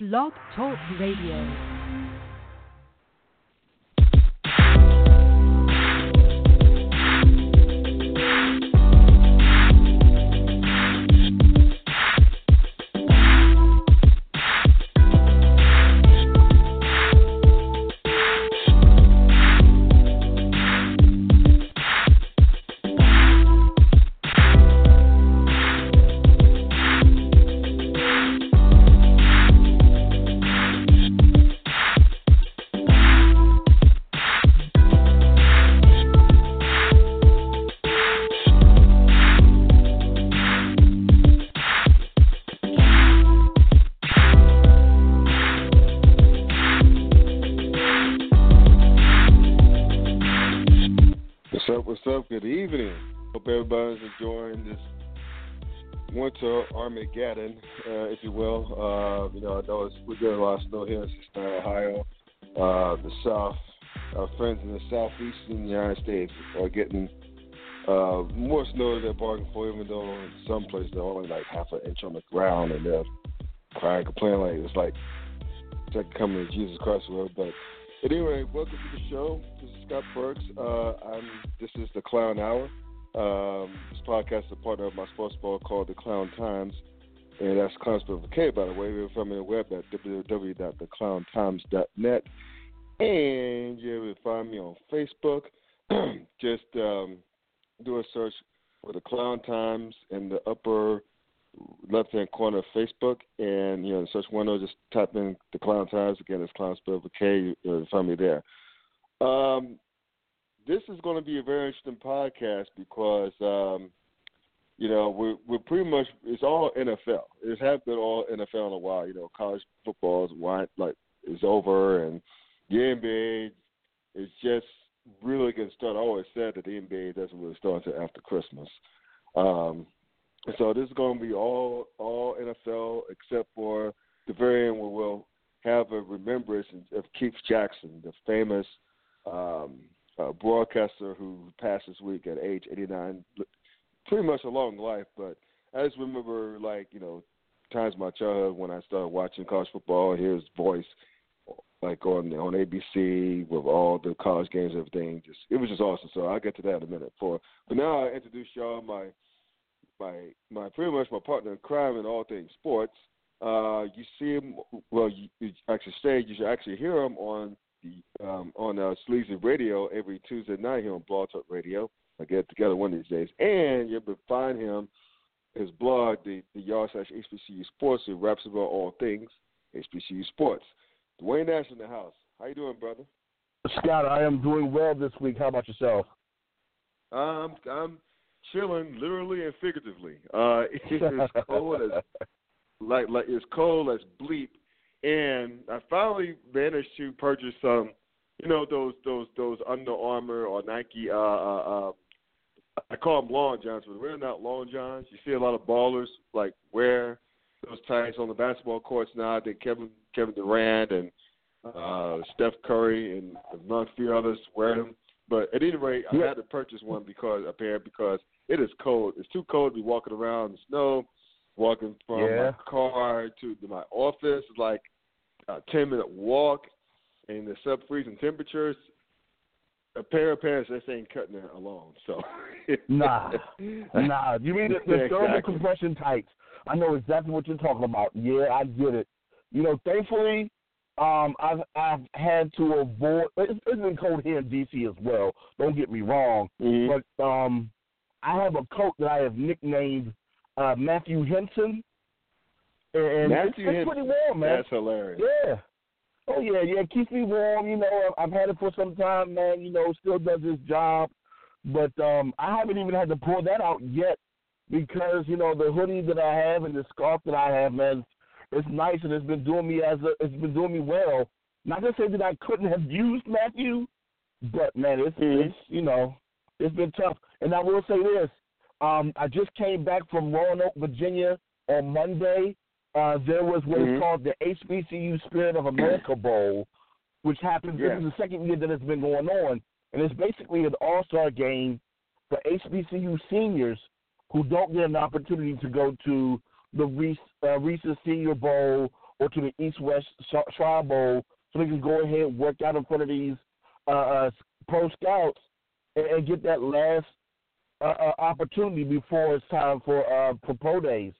Blog Talk Radio. Armageddon, uh, if you will. Uh, you know, I know it's, we're getting a lot of snow here in Cincinnati, Ohio. Uh, the South, our friends in the southeastern United States are getting uh, more snow than they're bargaining for, even though in some places they're only like half an inch on the ground and they're crying, complaining like it's like it's like coming to Jesus Christ world. But anyway, welcome to the show. This is Scott Burks. Uh, I'm. This is the Clown Hour. Um, this podcast is a partner of my sports blog called The Clown Times, and that's Clown spelled with K, by the way. We're from the web at www.theclowntimes.net, and able to find me on Facebook. Just um, do a search for The Clown Times in the upper left-hand corner of Facebook, and you know, the search window, just type in The Clown Times. Again, it's Clown spelled with K. You'll find me there. Um, this is going to be a very interesting podcast because um, you know we're we're pretty much it's all NFL. It has been all NFL in a while. You know, college football is like is over, and the NBA is just really getting started. I always said that the NBA doesn't really start until after Christmas. Um, so this is going to be all all NFL except for the very end where we'll have a remembrance of Keith Jackson, the famous um, uh, broadcaster who passed this week at age 89. Pretty much a long life, but I just remember, like, you know, times my childhood when I started watching college football, hear his voice, like on on ABC with all the college games and everything. Just it was just awesome. So I'll get to that in a minute. For but now I introduce y'all my my my pretty much my partner in crime in all things sports. Uh, you see him. Well, you, you actually say you should actually hear him on um, on uh, Sleazy Radio every Tuesday night here on Blog Talk Radio. I get together one of these days, and you can find him his blog, the the Yard slash HBCU Sports, who raps about all things HBCU Sports. Dwayne Nash in the house. How you doing, brother? Scott, I am doing well this week. How about yourself? Um, I'm chilling, literally and figuratively. Uh, it is cold as like like it's cold as bleep and I finally managed to purchase some, you know, those those those Under Armour or Nike. Uh, uh, uh, I call them long johns, but they're not long johns. You see a lot of ballers like wear those tights on the basketball courts now. I think Kevin Kevin Durant and uh, Steph Curry and among a few others wear them. But at any rate, I had to purchase one because a pair because it is cold. It's too cold to be walking around in the snow, walking from yeah. my car to, to my office. Like a 10 minute walk in the sub freezing temperatures, a pair of pants this ain't cutting it alone. So nah, nah. You mean the, the thermal exactly. compression tights? I know exactly what you're talking about. Yeah, I get it. You know, thankfully, um, I've I've had to avoid. It's, it's been cold here in DC as well. Don't get me wrong, mm-hmm. but um, I have a coat that I have nicknamed uh, Matthew Henson and it's, it's pretty warm, man. That's hilarious. Yeah. Oh yeah, yeah. Keeps me warm. You know, I've had it for some time, man. You know, still does its job, but um, I haven't even had to pull that out yet because you know the hoodie that I have and the scarf that I have, man, it's nice and it's been doing me as a, it's been doing me well. Not to say that I couldn't have used Matthew, but man, it's mm-hmm. it's you know it's been tough. And I will say this: um, I just came back from Roanoke, Virginia on Monday uh, there was what mm-hmm. is called the HBCU Spirit of America Bowl, which happens. Yeah. This is the second year that it's been going on, and it's basically an all-star game for HBCU seniors who don't get an opportunity to go to the Reese, uh, Reese's Senior Bowl or to the East West Shrine Bowl so they can go ahead and work out in front of these uh, uh, pro scouts and, and get that last uh, uh, opportunity before it's time for uh, for pro days.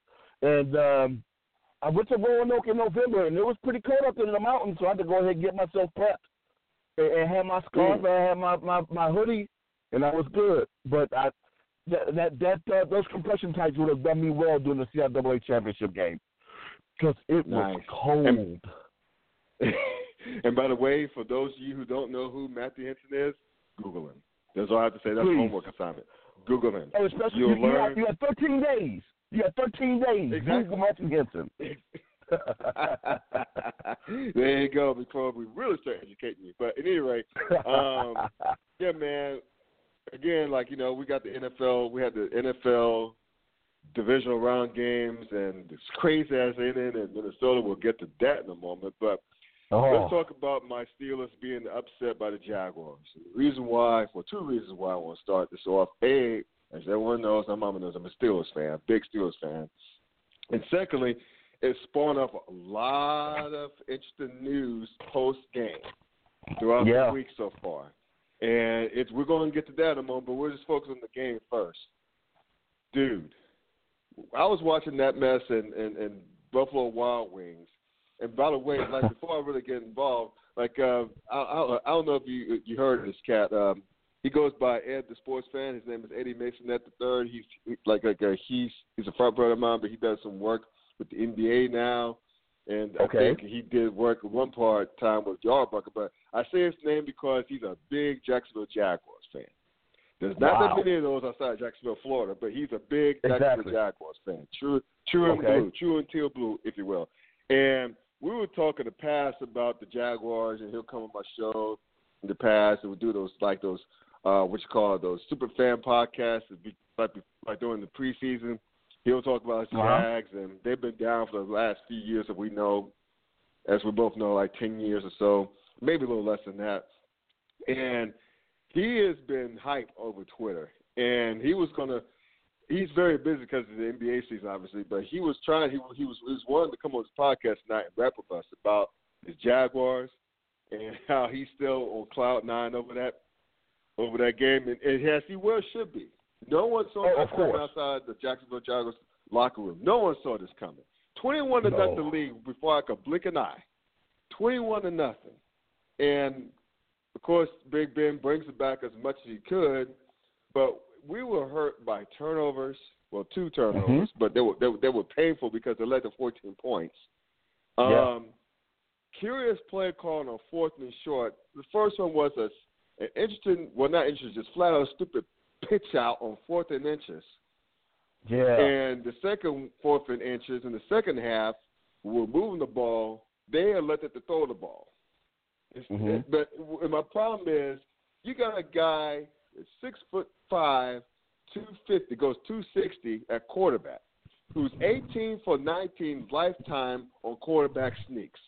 And um, I went to Roanoke in November, and it was pretty cold up in the mountains, so I had to go ahead and get myself prepped and, and had my scarf, mm. and I had my, my my hoodie, and I was good. But I that that, that uh, those compression tights would have done me well during the CIAA championship game because it nice. was cold. And, and by the way, for those of you who don't know who Matthew Henson is, Google him. That's all I have to say. That's Please. homework assignment. Google him. Oh, especially You'll you, learn. You have, you have 13 days. You have 13 days. Exactly. Google Matthew Henson. there you go. Before we really start educating you, but at any rate, um, yeah, man. Again, like you know, we got the NFL. We had the NFL divisional round games, and this crazy ass inning in Minnesota. We'll get to that in a moment, but Oh. Let's talk about my Steelers being upset by the Jaguars. The reason why, well, two reasons why I want to start this off. A, as everyone knows, my mama knows I'm a Steelers fan, big Steelers fan. And secondly, it spawned up a lot of interesting news post game throughout yeah. the week so far. And it's we're going to get to that in a moment, but we're just focusing on the game first. Dude, I was watching that mess in, in, in Buffalo Wild Wings and by the way, like before I really get involved, like uh, I, I, I don't know if you you heard this cat. Um, he goes by Ed, the sports fan. His name is Eddie Mason at the third. He's like like a, he's he's a front brother of mine, but he does some work with the NBA now. And okay. I think he did work one part time with Yardbarker. But I say his name because he's a big Jacksonville Jaguars fan. There's not wow. that many of those outside of Jacksonville, Florida, but he's a big exactly. Jacksonville Jaguars fan. True, true and okay. blue, true and teal blue, if you will. And we were talking in the past about the Jaguars, and he'll come on my show in the past, and we do those like those uh, what you call those super fan podcasts, like like during the preseason. He'll talk about his uh-huh. Jags, and they've been down for the last few years that we know, as we both know, like ten years or so, maybe a little less than that. And he has been hyped over Twitter, and he was gonna he's very busy because of the NBA season, obviously. But he was trying. He he was he was wanting to come on his podcast tonight and rap with us about his Jaguars and how he's still on cloud nine over that over that game, and, and as he well should be. No one saw oh, this coming outside the Jacksonville Jaguars locker room. No one saw this coming. Twenty-one to no. nothing lead before I could blink an eye. Twenty-one to nothing, and of course, Big Ben brings it back as much as he could, but we were hurt by turnovers. Well, two turnovers, mm-hmm. but they were, they were they were painful because they led to 14 points. Um, yeah. Curious play call on fourth and short. The first one was a, an interesting, well, not interesting, just flat out stupid pitch out on fourth and inches. Yeah. And the second fourth and inches in the second half, we were moving the ball. They elected to throw the ball. Mm-hmm. But my problem is, you got a guy that's six foot five, 250, goes 260 at quarterback, who's 18 for 19 lifetime on quarterback sneaks.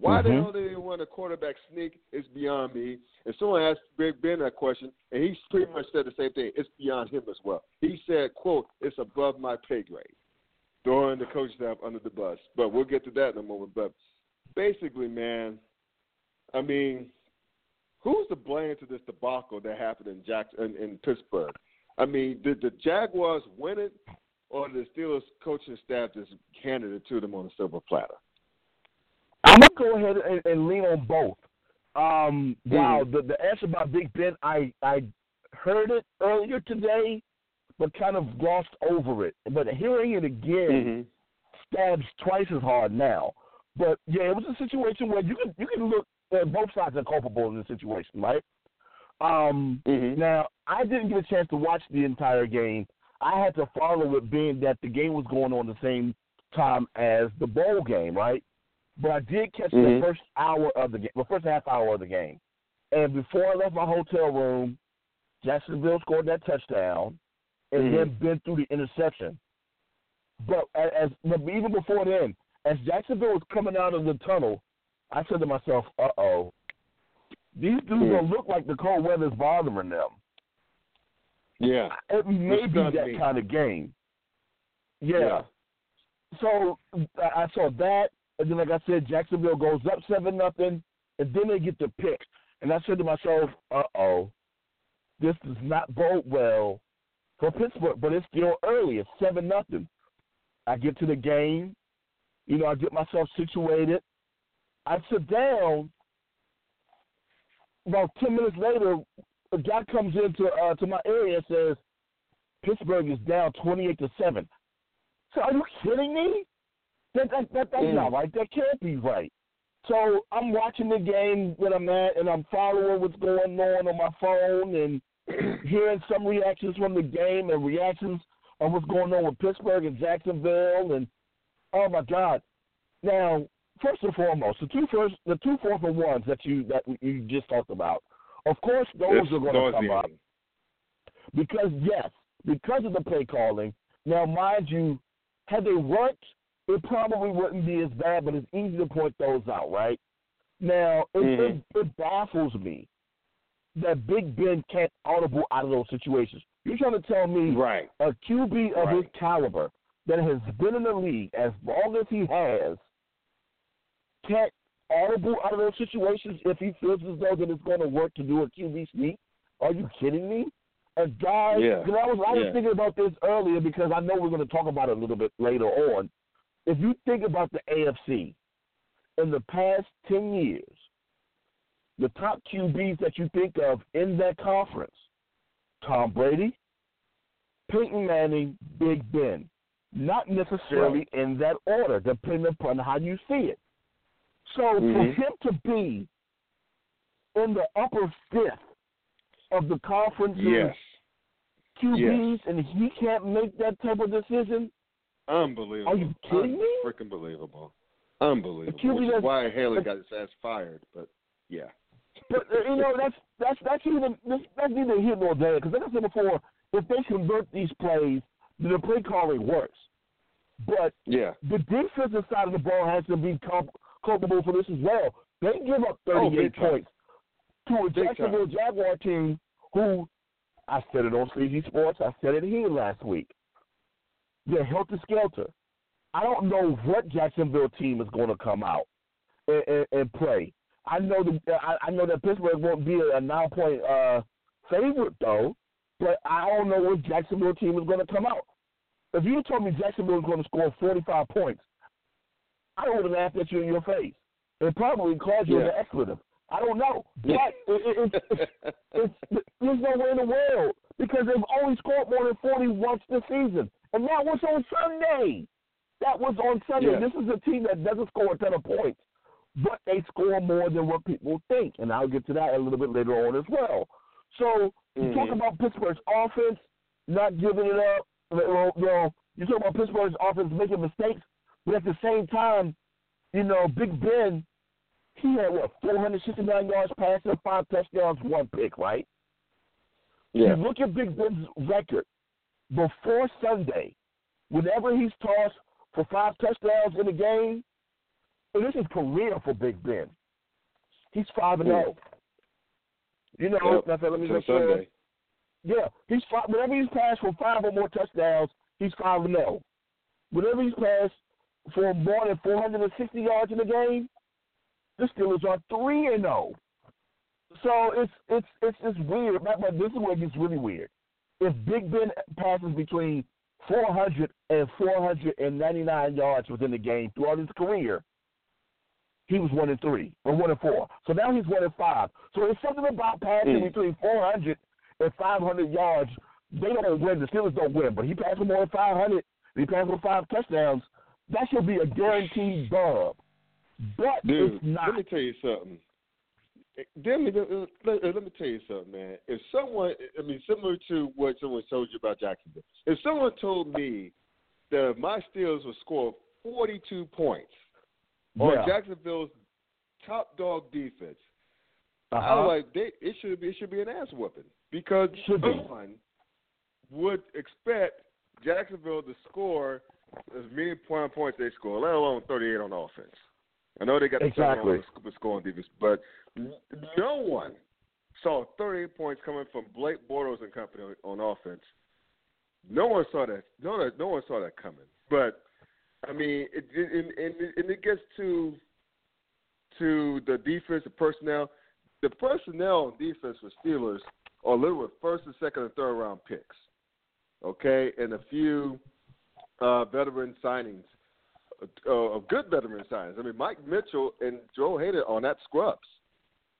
Why mm-hmm. the hell they want a quarterback sneak is beyond me. And someone asked Big Ben that question, and he pretty much said the same thing. It's beyond him as well. He said, quote, it's above my pay grade. Throwing the coach staff under the bus. But we'll get to that in a moment. But basically, man, I mean, who's to blame to this debacle that happened in Jackson in, in Pittsburgh? I mean, did the Jaguars win it, or did the Steelers coaching staff just handed it to them on a silver platter? I'm gonna go ahead and, and lean on both. Um, mm-hmm. Wow, the the answer about Big Ben, I I heard it earlier today, but kind of glossed over it. But hearing it again mm-hmm. stabs twice as hard now. But yeah, it was a situation where you can you can look at both sides are culpable in the situation, right? Um, mm-hmm. Now, I didn't get a chance to watch the entire game. I had to follow it, being that the game was going on the same time as the bowl game, right? But I did catch mm-hmm. the first hour of the game, the first half hour of the game. And before I left my hotel room, Jacksonville scored that touchdown, and mm-hmm. then been through the interception. But as, but even before then, as Jacksonville was coming out of the tunnel, I said to myself, "Uh oh, these dudes mm. don't look like the cold weather's bothering them." Yeah, it may be that me. kind of game. Yeah. yeah. So I saw that, and then like I said, Jacksonville goes up seven nothing, and then they get the pick. And I said to myself, "Uh oh, this does not bode well for Pittsburgh." But it's still early; it's seven nothing. I get to the game, you know, I get myself situated. I sit down. About ten minutes later, a guy comes into uh, to my area and says, "Pittsburgh is down twenty-eight to seven. So are you kidding me? That, that, that that's mm. not right. That can't be right. So I'm watching the game when I'm at, and I'm following what's going on on my phone, and hearing some reactions from the game and reactions on what's going on with Pittsburgh and Jacksonville, and oh my God! Now, first and foremost, the two first, the two fourth and ones that you that you just talked about, of course, those it's are going to come up because yes, because of the play calling. Now, mind you, had they worked, it probably wouldn't be as bad, but it's easy to point those out, right? Now, it, mm-hmm. it, it baffles me that Big Ben can't audible out of those situations. You're trying to tell me right. a QB of right. his caliber that has been in the league as long as he has can't audible out of those situations if he feels as though that it's going to work to do a QB sneak? Are you kidding me? A guy, yeah. you know, I was I was yeah. thinking about this earlier because I know we're going to talk about it a little bit later on. If you think about the AFC in the past ten years, the top QBs that you think of in that conference, Tom Brady, Peyton Manning, Big Ben. Not necessarily right. in that order, depending upon how you see it. So mm-hmm. for him to be in the upper fifth of the conference yes. QBs yes. and he can't make that type of decision. Unbelievable. Are you kidding me? Freaking believable. Unbelievable. Which is why Haley got his ass fired, but yeah. But uh, you know that's that's that's even that's, that's neither here nor there because like I said before, if they convert these plays, then the play calling works. But yeah, the defensive side of the ball has to be comp- culpable for this as well. They give up 38 oh, points to a Jacksonville Jaguar team who I said it on CG Sports. I said it here last week. They're helter skelter. I don't know what Jacksonville team is going to come out and, and, and play. I know the I, I know that Pittsburgh won't be a, a nine point uh, favorite though, but I don't know what Jacksonville team is going to come out. If you told me Jacksonville is going to score forty five points, I would have laughed at you in your face and probably called you yeah. an expletive. I don't know, but it, it, it, it's, it's, there's no way in the world because they've only scored more than 40 once this season, and that was on Sunday. That was on Sunday. Yeah. This is a team that doesn't score a ton of points, but they score more than what people think, and I'll get to that a little bit later on as well. So you mm-hmm. talk about Pittsburgh's offense not giving it up. Well, well, you talk about Pittsburgh's offense making mistakes, but at the same time, you know, Big Ben he had what 469 yards passing, five touchdowns, one pick, right? Yeah. You look at Big Ben's record before Sunday. Whenever he's tossed for five touchdowns in a game, and this is career for Big Ben. He's five and zero. Oh. You know, yep. let me make sure. Yeah, he's five. Whenever he's passed for five or more touchdowns, he's five and zero. Whenever he's passed for more than 460 yards in a game, the Steelers are three and zero. So it's it's it's it's weird, but this is where it gets really weird. If Big Ben passes between 400 and 499 yards within the game throughout his career, he was one and three or one and four. So now he's one and five. So it's something about passing mm. between 400 and 500 yards. They don't win. The Steelers don't win, but he passed for more than 500. He passed for five touchdowns. That should be a guaranteed dub. But Dude, it's not. let me tell you something. Let me, let, let me tell you something, man. If someone, I mean, similar to what someone told you about Jacksonville, if someone told me that my Steelers would score 42 points yeah. on Jacksonville's top dog defense, uh-huh. I was like, they, it should be it should be an ass whooping because should no one would expect Jacksonville to score as many point points they score, let alone 38 on offense. I know they got the exactly. the scoring defense, but no one saw 38 points coming from Blake Bortles and company on, on offense. No one saw that. No, no one saw that coming. But I mean, it, it, and, and, it gets to to the defense, the personnel. The personnel on defense for Steelers are little with first and second and third round picks. Okay, and a few uh, veteran signings, uh, of good veteran signings. I mean, Mike Mitchell and Joe Haden on that scrubs.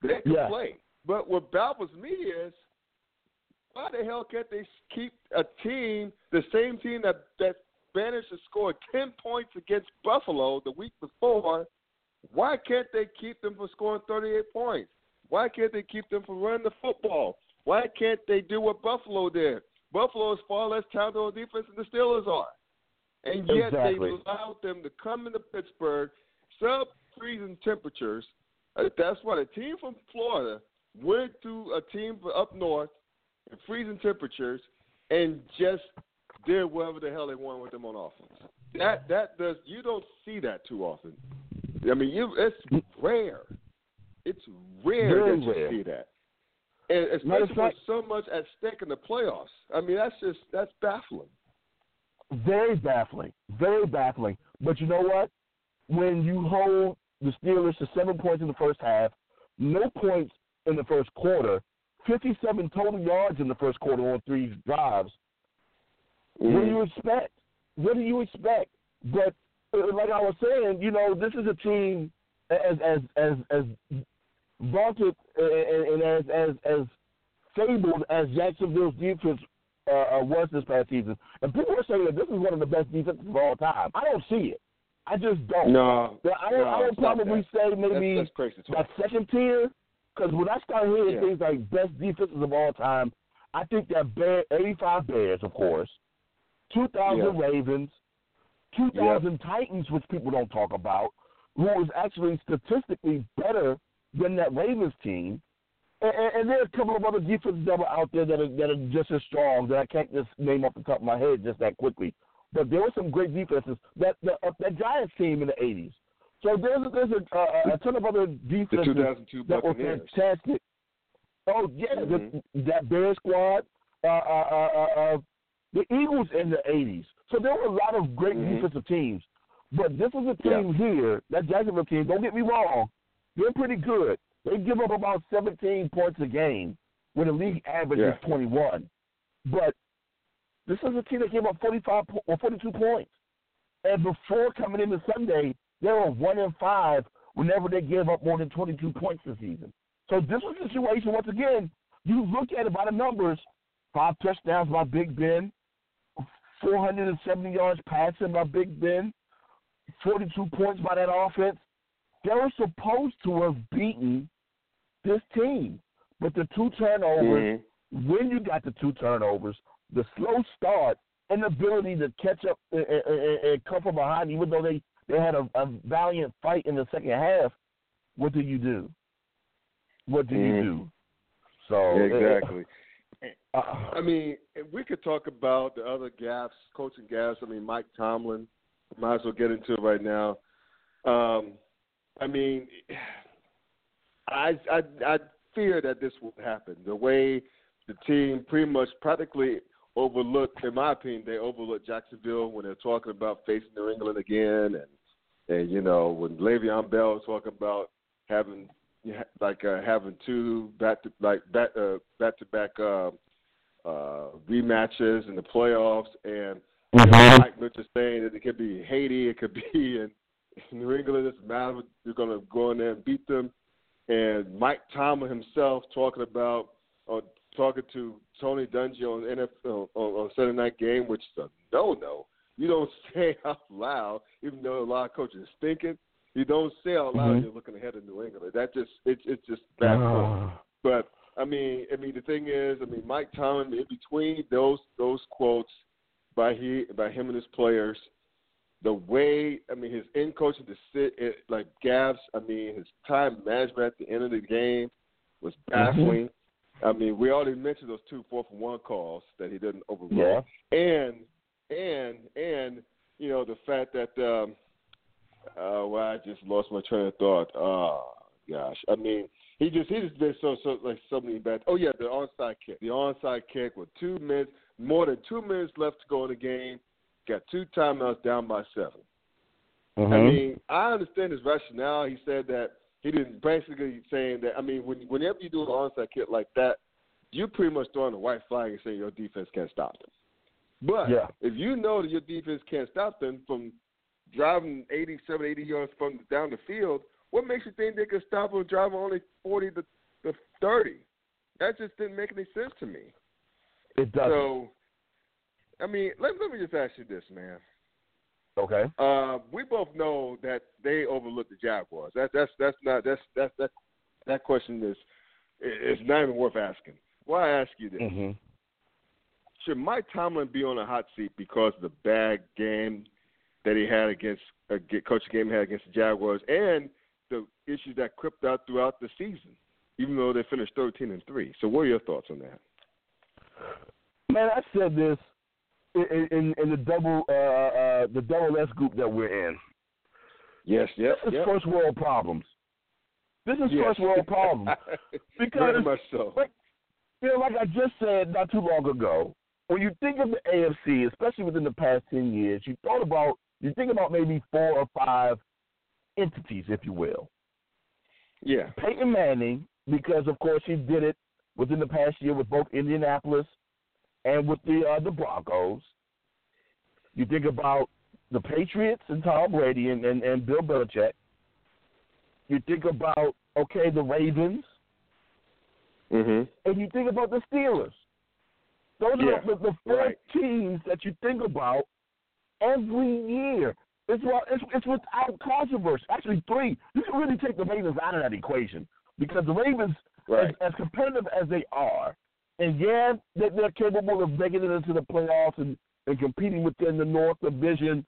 They can Yeah. play. But what baffles me is why the hell can't they keep a team, the same team that that managed to score ten points against Buffalo the week before? Why can't they keep them from scoring thirty-eight points? Why can't they keep them from running the football? Why can't they do what Buffalo did? Buffalo is far less talented on defense than the Steelers are, and yet Exactly. they allowed them to come into Pittsburgh, sub-freezing temperatures. Uh, That's why the team from Florida went to a team up north in freezing temperatures and just did whatever the hell they wanted with them on offense. That that does you don't see that too often. I mean, you it's rare. It's rare Very that you rare. see that, and especially with so much at stake in the playoffs. I mean, that's just that's baffling. Very baffling. Very baffling. But you know what? When you hold the Steelers to seven points in the first half, no points in the first quarter, 57 total yards in the first quarter on three drives, what Mm-hmm. do you expect? What do you expect? But uh, like I was saying, you know, this is a team as as as as vaunted uh, and and as as as fabled as Jacksonville's defense uh, uh, was this past season. And people are saying that this is one of the best defenses of all time. I don't see it. I just don't. No, I would, I no, would stop probably say maybe that's crazy that second tier, because when I start hearing Yeah. things like best defenses of all time, I think that Bear, 85 Bears, of course, 2000 Yeah. Ravens, 2000 Titans, which people don't talk about, who was actually statistically better than that Ravens team. And, and, and there are a couple of other defenses that were out there that are, that are just as strong that I can't just name off the top of my head just that quickly. But there were some great defenses. That the, uh, that Giants team in the 80s. So there's there's a, uh, a ton of other defenses 2002 that were fantastic. Oh yeah, Mhm. the, that Bear squad, uh, uh, uh, uh, uh, the Eagles in the '80s. So there were a lot of great Mhm. defensive teams, but this is a team here, that Jacksonville team. Don't get me wrong, they're pretty good. They give up about 17 points a game, when the league average Yeah. is 21. But this is a team that gave up 45 po- or 42 points, and before coming into Sunday, they were one in five whenever they gave up more than 22 points this season. So this was a situation, once again, you look at it by the numbers, five touchdowns by Big Ben, 470 yards passing by Big Ben, 42 points by that offense. They were supposed to have beaten this team. But the two turnovers, Mhm. when you got the two turnovers, the slow start, and the ability to catch up and, and, and come from behind, even though they, they had a, a valiant fight in the second half, what do you do? What do you Mhm. do? So exactly. Uh, I mean, if we could talk about the other gaps, coaching gaps. I mean, Mike Tomlin. Might as well get into it right now. Um, I mean, I, I I fear that this will happen. The way the team pretty much practically overlooked, in my opinion, they overlooked Jacksonville when they're talking about facing New England again, and and you know when Le'Veon Bell was talking about having like uh, having two back to like back uh, back to back uh, uh, rematches in the playoffs, and you know, Mike Mitchell saying that it could be Haiti, it could be in New England. It doesn't matter. You're going to go in there and beat them. And Mike Tomlin himself talking about or talking to Tony Dungy on NFL on, on Sunday Night Game, which is a no-no. You don't say out loud, even though a lot of coaches are thinking. You don't say out loud Mhm. you're looking ahead of New England. That just it's it's just bad form. uh, But I mean, I mean, the thing is, I mean, Mike Tomlin in between those those quotes by he by him and his players, the way I mean, his in coaching to sit it, like gaps. I mean, his time management at the end of the game was baffling. I mean, we already mentioned those two four for one calls that he didn't overrule, Yeah. and and and you know the fact that um, uh, well, I just lost my train of thought. Oh gosh, I mean, he just he just did so so like so many bad. Oh yeah, the onside kick, the onside kick with two minutes, more than two minutes left to go in the game, got two timeouts down by seven. Mm-hmm. I mean, I understand his rationale. He said that he didn't basically saying that. I mean, when whenever you do an onside kick like that, you're pretty much throwing a white flag and saying your defense can't stop them. But Yeah. if you know that your defense can't stop them from driving 87, 80 yards from down the field, what makes you think they can stop them driving only 40 to, to 30? That just didn't make any sense to me. it doesn't. So, I mean, let, let me just ask you this, man. okay. Uh, we both know that they overlooked the Jaguars. That, that's that's not that's that's that that question is is not even worth asking. Why I ask you this? Mm-hmm. Should Mike Tomlin be on a hot seat because of the bad game that he had against uh, coaching game had against the Jaguars and the issues that crept out throughout the season, even though they finished thirteen and three? So, what are your thoughts on that? Man, I said this in, in, in the double uh, uh, the double S group that we're in. Yes, yes, This is first world problems. This is Yes. first world problems. Because Very much so. like, you know, like I just said not too long ago, when you think of the AFC, especially within the past ten years, you thought about you think about maybe four or five entities, if you will. Yeah. Peyton Manning, because of course he did it within the past year with both Indianapolis and with the uh, the Broncos. You think about the Patriots and Tom Brady and, and, and Bill Belichick. You think about okay the Ravens, Mhm. and you think about the Steelers. Those Yeah, are the, the four right. teams that you think about every year. It's, well, it's, it's without controversy. Actually, three. You can really take the Ravens out of that equation because the Ravens, Right. as, as competitive as they are, and yeah, they, they're capable of making it into the playoffs and, and competing within the North Division,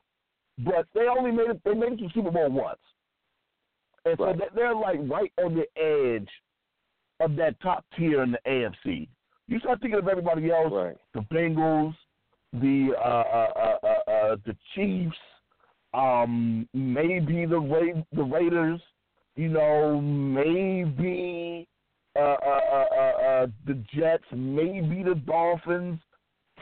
but they only made it. They made it to the Super Bowl once, and so Right. they- they're like right on the edge of that top tier in the AFC. You start thinking of everybody else, Right. the Bengals, the uh, uh, uh, uh, uh, the Chiefs, um, maybe the Ra- the Raiders, you know, maybe uh, uh, uh, uh, uh, the Jets, maybe the Dolphins,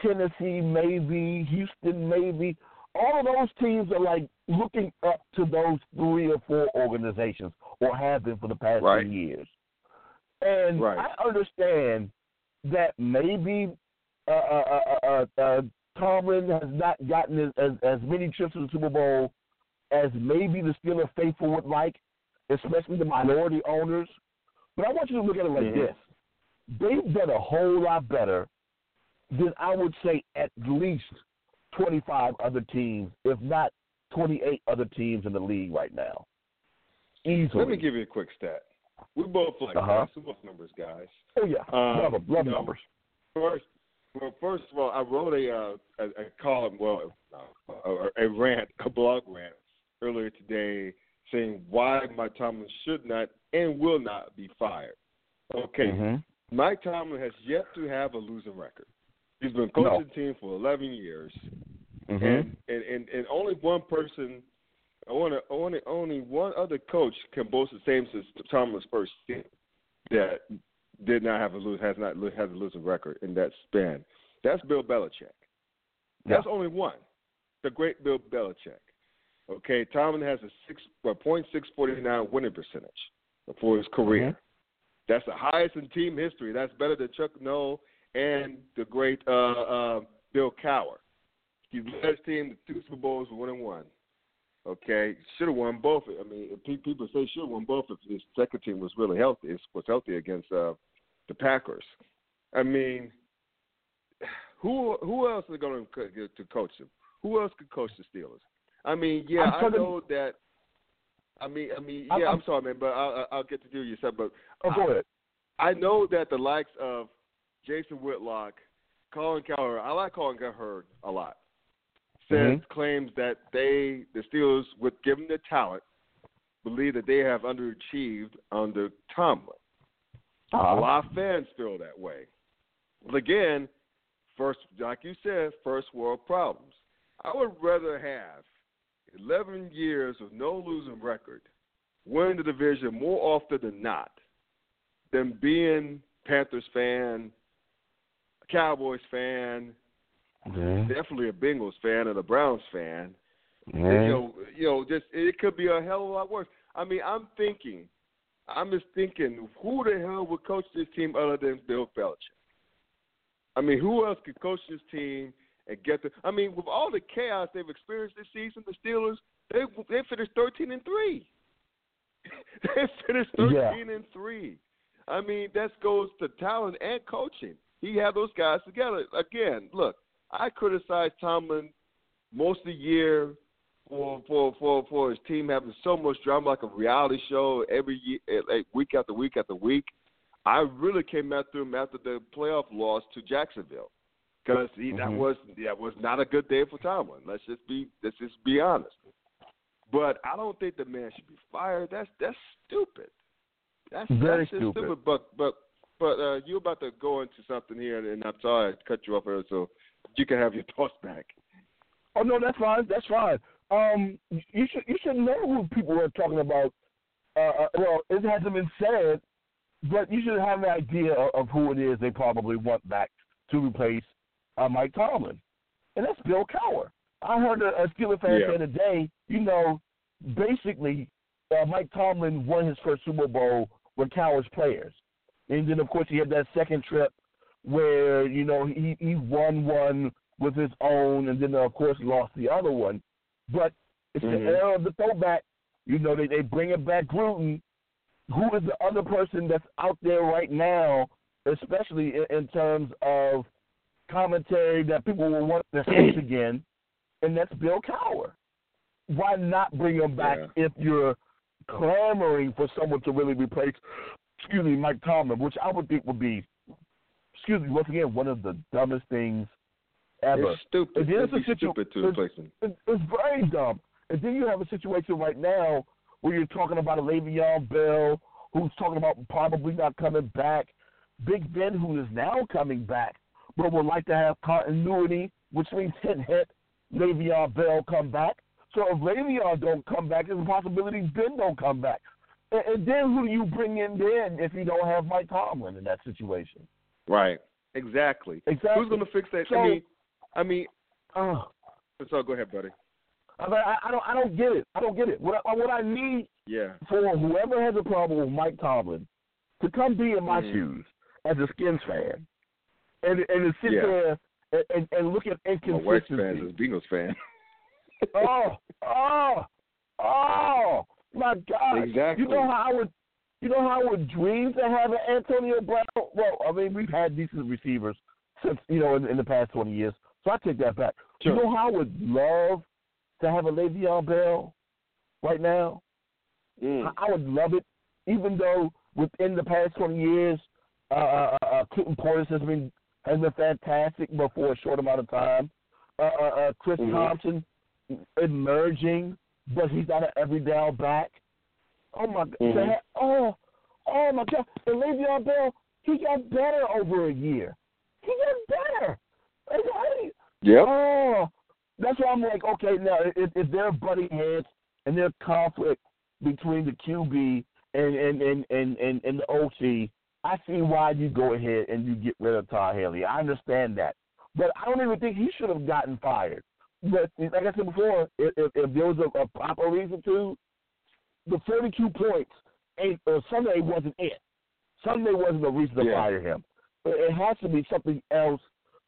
Tennessee, maybe Houston, maybe. All of those teams are like looking up to those three or four organizations, or have been for the past Right. few years. And Right. I understand that maybe uh, uh, uh, uh, uh, Tomlin has not gotten as, as, as many trips to the Super Bowl as maybe the Steelers faithful would like, especially the minority owners. But I want you to look at it like Mhm. this: they've done a whole lot better than I would say at least 25 other teams, if not 28 other teams in the league right now. Easily. Let me give you a quick stat. We both like Uh-huh. uh both numbers, guys. oh yeah, Um, love 'em, love you know, numbers. First, well, first of all, I wrote a uh, a, a column, well, uh, a, a rant, a blog rant earlier today, saying why Mike Tomlin should not and will not be fired. Okay, Mhm. Mike Tomlin has yet to have a losing record. He's been coaching the team for 11 years, Mhm. and, and and and only one person, only only only one other coach can boast the same as Tomlin's first stint that did not have a lose has not has a losing record in that span. That's Bill Belichick. That's only one. The great Bill Belichick. Okay, Tomlin has a six well, point six forty nine winning percentage for his career. Mhm. That's the highest in team history. That's better than Chuck Noll and the great uh, uh, Bill Cowher. He led his team to two Super Bowls, one and one. Okay, should have won both. I mean, pe- people say should have won both if his second team was really healthy. It was healthy against uh, the Packers. I mean, who who else is going to to coach him? Who else could coach the Steelers? I mean, yeah, I know that. I mean, I mean, yeah, I'm, I'm- sorry, man, but I'll, I'll get to do your stuff. But Oh, go ahead. I know that the likes of Jason Whitlock, Colin Cowherd, I like Colin Cowherd a lot. Says Mhm. claims that they, the Steelers, with given their talent, believe that they have underachieved under Tomlin. A Uh-huh. lot of fans feel that way. But again, first, like you said, first world problems. I would rather have 11 years of no losing record, winning the division more often than not, than being Panthers fan, Cowboys fan, definitely a Bengals fan and a Browns fan, You know, you know, just it could be a hell of a lot worse. I mean, I'm thinking, I'm just thinking, who the hell would coach this team other than Bill Belichick? I mean, who else could coach this team and get the? I mean, with all the chaos they've experienced this season, the Steelers they they finished thirteen and three. they finished thirteen yeah. and three. I mean, that goes to talent and coaching. He had those guys together. Again, look, I criticized Tomlin most of the year for for for for his team having so much drama, like a reality show every year, eh, like week after week after week. I really came after him after the playoff loss to Jacksonville because mm-hmm. that was that was not a good day for Tomlin. Let's just be let's just be honest. But I don't think the man should be fired. That's that's stupid. That's very that's stupid. stupid. But but but uh, you're about to go into something here, and I'm sorry I cut you off earlier, so you can have your thoughts back. Oh no, that's fine. That's fine. Um, you should you should know who people are talking about. Uh, uh, well, it hasn't been said, but you should have an idea of, of who it is they probably want back to replace uh, Mike Tomlin, and that's Bill Cowher. I heard a, a Steelers fan yeah. say today, you know, basically, uh, Mike Tomlin won his first Super Bowl with Cowher's players, and then of course he had that second trip where you know he he won one with his own, and then of course lost the other one. But it's mm-hmm. the era of the throwback. You know, they they bring it back Gruden. Who is the other person that's out there right now, especially in, in terms of commentary that people will want to see again, and that's Bill Cowher. Why not bring him back yeah. if you're clamoring for someone to really replace, excuse me, Mike Tomlin, which I would think would be, excuse me, once again, one of the dumbest things ever. It's stupid. It's situ- stupid to replace him. It's, it's very dumb. And then you have a situation right now where you're talking about a Le'Veon Bell who's talking about probably not coming back. Big Ben, who is now coming back, but would like to have continuity, which means hit hit Le'Veon Bell come back. So if Le'Veon don't come back, there's a possibility Ben don't come back. And, and then who do you bring in then if you don't have Mike Tomlin in that situation? Right. Exactly. Exactly. Who's going to fix that? So, I mean, I mean. Uh, so go ahead, buddy. I, I, I don't. I don't get it. I don't get it. What I, what I need yeah. for whoever has a problem with Mike Tomlin to come be in my mm. shoes as a Skins fan, and and to sit yeah. there and, and, and look at inconsistency. My fan is Bengals fan. oh, oh, oh, my God! Exactly. You know how I would, you know how I would dream to have an Antonio Brown. Well, I mean, we've had decent receivers since you know in, in the past twenty years, so I take that back. Sure. You know how I would love to have a Le'Veon Bell right now. Mm. I, I would love it, even though within the past twenty years, uh, uh, uh, Clinton Portis has been has been fantastic, but for a short amount of time. Uh, uh, uh, Chris mm-hmm. Thompson emerging, but he's not an every down back. Oh my God! Mm-hmm. Oh, oh my God! And Le'Veon Bell, he got better over a year. He got better. Yep. Oh, that's why I'm like, okay, now if, if they're butting heads and there's conflict between the QB and and and and and, and the OC, I see why you go ahead and you get rid of Todd Haley. I understand that, but I don't even think he should have gotten fired. But like I said before, if, if, if there was a, a proper reason to, the 42 points ain't or Sunday wasn't it. Sunday wasn't a reason to yeah. fire him. It, it has to be something else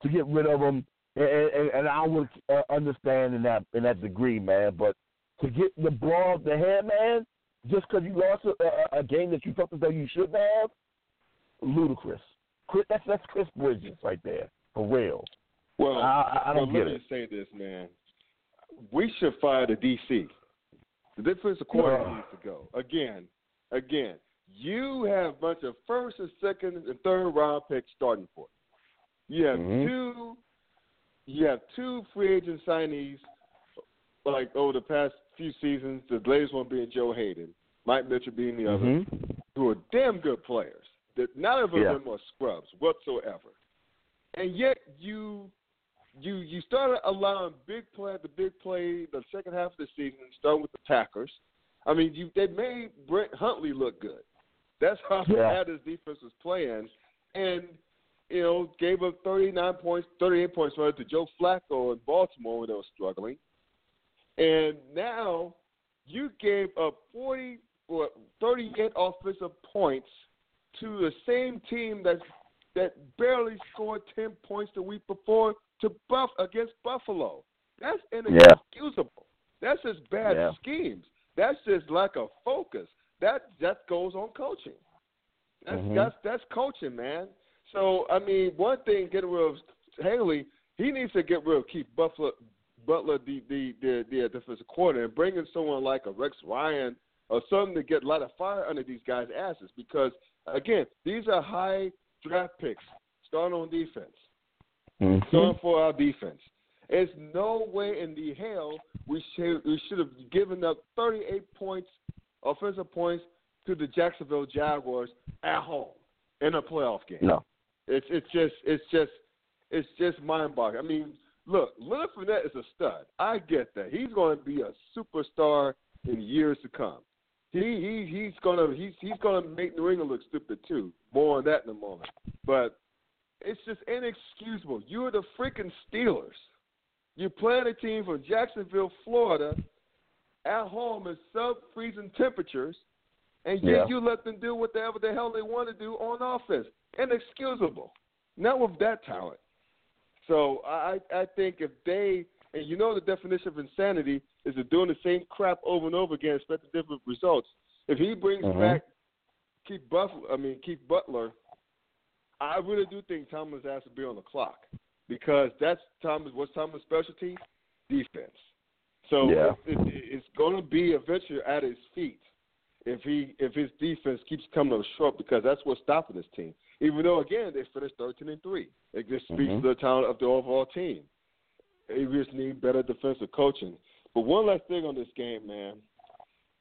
to get rid of him, and, and, and I would uh, understand in that in that degree, man. But to get the ball the head, man, just because you lost a, a, a game that you felt as though you should have, ludicrous. That's that's Chris Bridges right there, for real. Well, I, I don't well, get let it. me say this, man. We should fire the DC. The defensive coordinator needs to go again. Again, you have a bunch of first and second and third round picks starting for. You You have Mhm. two. You have two free agent signees, like over the past few seasons. The latest one being Joe Haden, Mike Mitchell being the other, Mhm. who are damn good players. That none of them are scrubs whatsoever, and yet you you you started allowing big play the big play the second half of the season, starting with the Packers. I mean, you they made Brett Hundley look good. That's how Yeah. bad his defense was playing, and you know gave up 39 points, 38 points rather to Joe Flacco in Baltimore when they were struggling. And now you gave up 40 or 38 offensive points to the same team that that barely scored 10 points the week before to Buff against Buffalo. That's inexcusable. Yeah. That's just bad yeah. schemes. That's just lack of focus. That that goes on coaching. That's mm-hmm. that's that's coaching, man. So I mean, one thing getting rid of Haley, he needs to get rid of Keith Buffalo, Butler, the the the, the defensive coordinator, and bring in someone like a Rex Ryan or something to get a lot of fire under these guys' asses. Because again, these are high draft picks starting on defense, mm-hmm. starting for our defense. There's no way in the hell we should we should have given up 38 points, offensive points, to the Jacksonville Jaguars at home in a playoff game. No, it's it's just it's just it's just mind boggling. I mean, look, Leonard Fournette is a stud. I get that. He's going to be a superstar in years to come. He he he's gonna he's he's gonna make New England look stupid too. More on that in a moment. But it's just inexcusable. You're the freaking Steelers. You're playing a team from Jacksonville, Florida, at home in sub freezing temperatures, and yet yeah. you let them do whatever the hell they want to do on offense. Inexcusable. Not with that talent. So I I think if they and you know the definition of insanity is to doing the same crap over and over again, expecting different results. If he brings mm-hmm. back Keith Buffalo, I mean Keith Butler, I really do think Thomas has to be on the clock because that's Thomas. What's Thomas' specialty? Defense. So yeah. it, it, it's going to be a eventually at his feet if he if his defense keeps coming up short because that's what's stopping this team. Even though again they finished thirteen and three, it just speaks mm-hmm. to the talent of the overall team. They just need better defensive coaching. But one last thing on this game, man.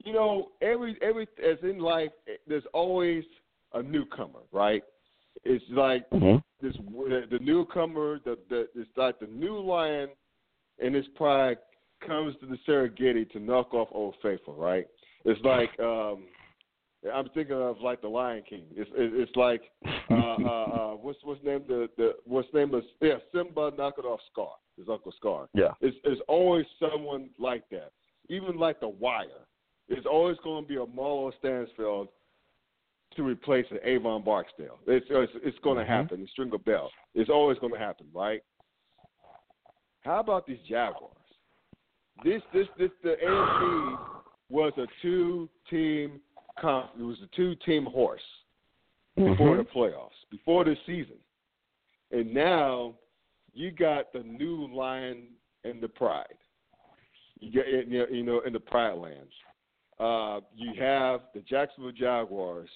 You know, every every as in life, there's always a newcomer, right? It's like mm-hmm. this the newcomer, the the it's like the new lion in his pride comes to the Serengeti to knock off Old Faithful, right? It's like um I'm thinking of like the Lion King. It's it's like uh, uh, uh, what's what's name the the what's name is yeah Simba knocking off Scar his Uncle Scar. Yeah, it's it's always someone like that. Even like the Wire, it's always going to be a Marlo Stansfield to replace an Avon Barksdale. It's it's, it's going to mm-hmm. happen. Stringer Bell. It's always going to happen, right? How about these Jaguars? This this this the AFC was a two team comp. It was a two team horse before mm-hmm. the playoffs, before the season, and now you got the new lion and the pride. You get you know in the pride lands. Uh, you have the Jacksonville Jaguars,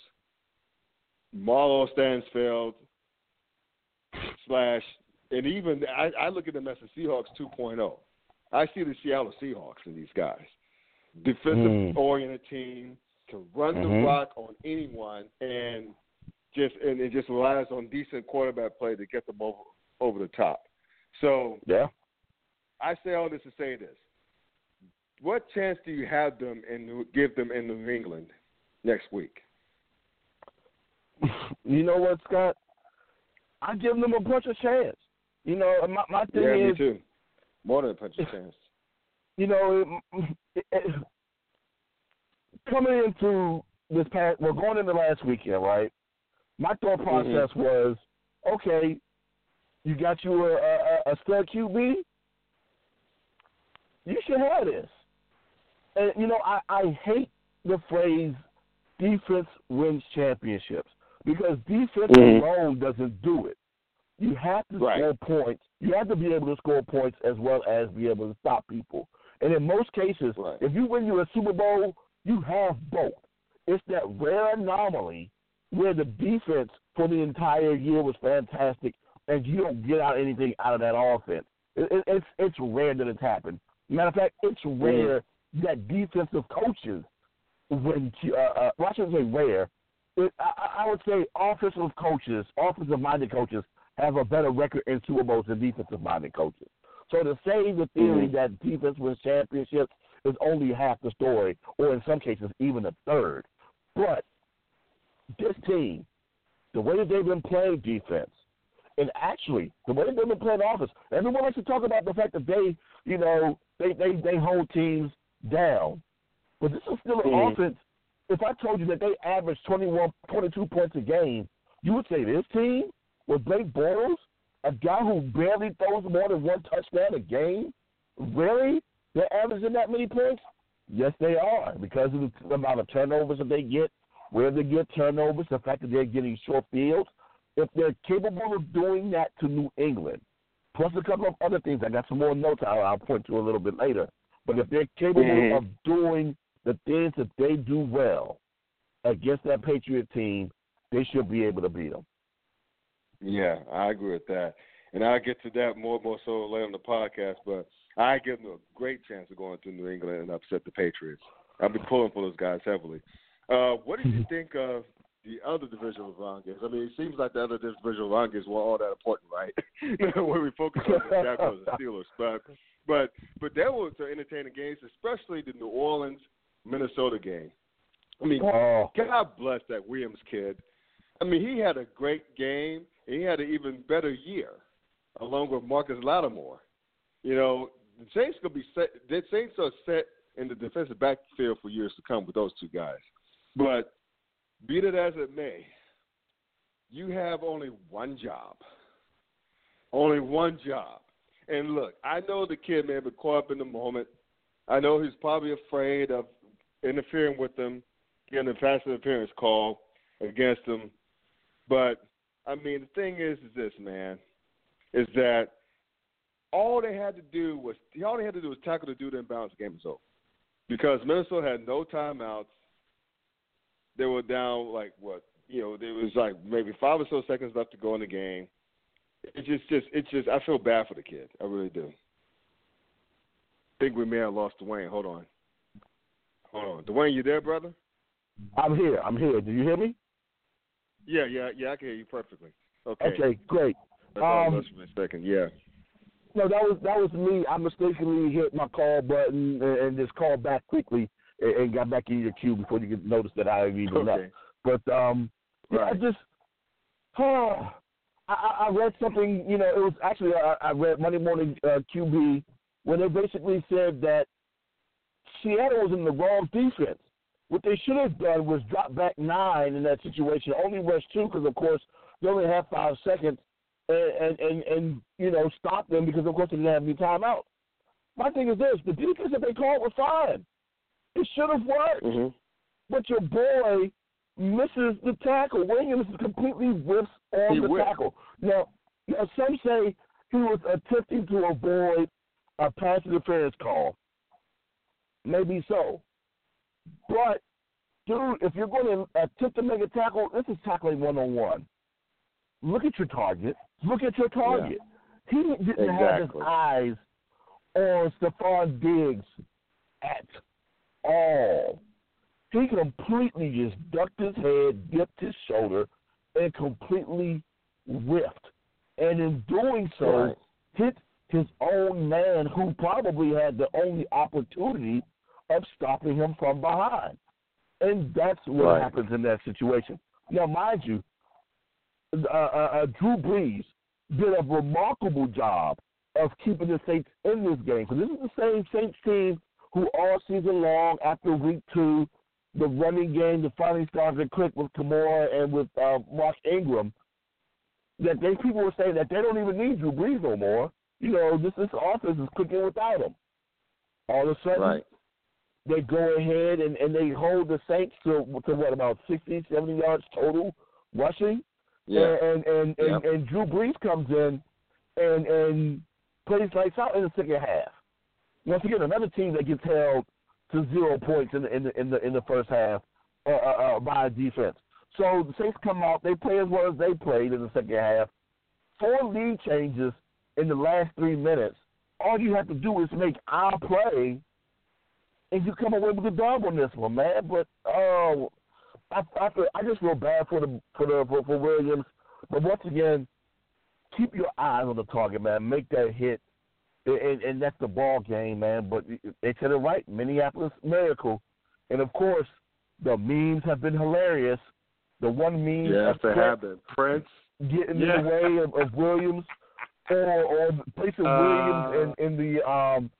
Marlo Stansfield slash, and even I, I look at them as the Seahawks 2.0. I see the Seattle Seahawks in these guys. Defensive mm. oriented team can run mm-hmm. the rock on anyone and just and it just relies on decent quarterback play to get them over over the top. So yeah, I say all this to say this: What chance do you have them and give them in New England next week? You know what, Scott? I give them a bunch of chance. You know, my my thing yeah, is me too. More than a bunch of chance. You know, it, it, coming into this past, well, going into last weekend, right? My thought Mm-hmm. process mm-hmm. was, okay, you got you a, a, a stud QB. You should have this. And you know, I, I hate the phrase defense wins championships because defense mm-hmm. alone doesn't do it. You have to right. score points. You have to be able to score points as well as be able to stop people. And in most cases, right. if you win you a Super Bowl, you have both. It's that rare anomaly where the defense for the entire year was fantastic and you don't get out anything out of that offense. It, it, it's it's rare that it's happened. Matter of fact, it's rare that defensive coaches, when uh, uh, well, I shouldn't say rare, it, I, I would say offensive coaches, offensive minded coaches, have a better record in Super Bowls than defensive minded coaches. So to say the theory mm-hmm. that defense wins championships is only half the story, or in some cases even a third. But this team, the way that they've been playing defense, And actually, the way they've been playing offense, everyone likes to talk about the fact that they, you know, they they they hold teams down, but this is still an Mhm. offense. If I told you that they average 21, 22 points a game, you would say this team with Blake Bortles, a guy who barely throws more than one touchdown a game, really? They're averaging that many points? Yes, they are because of the amount of turnovers that they get, where they get turnovers, the fact that they're getting short fields. If they're capable of doing that to New England, plus a couple of other things, I got some more notes I'll, I'll point to a little bit later. But if they're capable Mhm. of doing the things that they do well against that Patriot team, they should be able to beat them. Yeah, I agree with that. And I'll get to that more more so later on the podcast, but I give them a great chance of going to New England and upset the Patriots. I'll be pulling for those guys heavily. Uh, what did you think of the other divisional games? I mean, it seems like the other divisional round games were all that important, right? when we focus on the Jaguars and Steelers, but but but there were some entertaining games, especially the New Orleans Minnesota game. I mean, Oh, God bless that Williams kid. I mean, he had a great game, and he had an even better year, along with Marcus Lattimore. You know, the Saints gonna be set. The Saints are set in the defensive backfield for years to come with those two guys. But be it as it may, you have only one job. Only one job. And look, I know the kid may have been caught up in the moment. I know he's probably afraid of interfering with them, getting a pass interference call against him. But I mean, the thing is, is this man, is that all they had to do was all they had to do was tackle the dude and bounce. The game was over because Minnesota had no timeouts. They were down like what you know. There was like maybe five or so seconds left to go in the game. It just, just, it's just. I feel bad for the kid. I really do. think we may have lost Dwayne. Hold on. Hold on, Dwayne, you there, brother? I'm here. I'm here. Do you hear me? Yeah, yeah, yeah. I can hear you perfectly. Okay. Okay, great. I I Um, lost for a second. Yeah. No, that was that was me. I mistakenly hit my call button and, and just called back quickly and, and got back in your queue before you could notice that I even left. But um, yeah, I just, oh, I, I I read something. You know, it was actually I, I read Monday Morning uh, QB when they basically said that Seattle was in the wrong defense. What they should have done was drop back nine in that situation. Only rush two because, of course, they only have five seconds, and, and and and you know stop them because, of course, they didn't have any timeout. My thing is this: the defense that they called was fine. It should have worked hmm but your boy misses the tackle. Williams completely whips on He the whiffed. tackle. Now, now, some say he was attempting to avoid a pass interference call. Maybe so. But, dude, if you're going to attempt to make a tackle, this is tackling one on one. Look at your target. Look at your target. He didn't have his eyes on Stefon Diggs at all. He completely just ducked his head, dipped his shoulder, and completely whiffed. And in doing so, Right. hit his own man who probably had the only opportunity of stopping him from behind. And that's what Right. happens in that situation. Now, mind you, uh, uh, uh, Drew Brees did a remarkable job of keeping the Saints in this game. Because this is the same Saints team who all season long, after week two, the running game that finally started to click with Kamara and with uh, Mark Ingram, that they people were saying that they don't even need Drew Brees no more. You know, this this offense is clicking without him. All of a sudden, Right. they go ahead and, and they hold the Saints to, to what about 60, 70 yards total rushing. Yeah. And and and, Yep. and Drew Brees comes in and and plays lights out in the second half. Once again, another team that gets held to zero points in the in the in the, in the first half uh, uh, uh, by defense. So the Saints come out, they play as well as they played in the second half. Four lead changes in the last three minutes. All you have to do is make our play, and you come away with a dub on this one, man. But oh, I I, I just feel bad for the for the for, for Williams. But once again, keep your eyes on the target, man. Make that hit, and, and that's the ball game, man. But they said it right, Minneapolis miracle, and of course, the memes have been hilarious. the one meme, Yes, they have been. Prince. getting Yeah. in the way of, of Williams, or or placing Uh, Williams in, in the um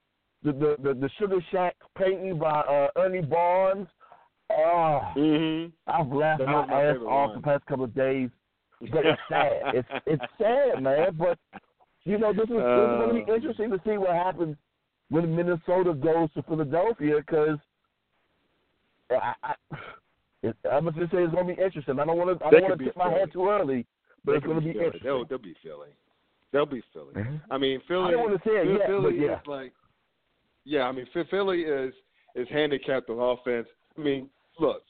the, the the the Sugar Shack painting by uh, Ernie Barnes. Oh, Mm-hmm. I've laughed That my my ass off one. the past couple of days. But it's sad. it's it's sad, man. But you know, this is, this is going to be Uh. interesting to see what happens when Minnesota goes to Philadelphia because I, I, it, I'm just say it's going to be interesting. I don't want to I don't want to tip my head too early, but it's going to be be interesting. They'll, they'll be Philly. They'll be Philly. Mhm. I mean, Philly. I don't want to say it Philly, yet, Philly but yeah. is like, yeah. I mean, Philly is is handicapped on offense. I mean, look,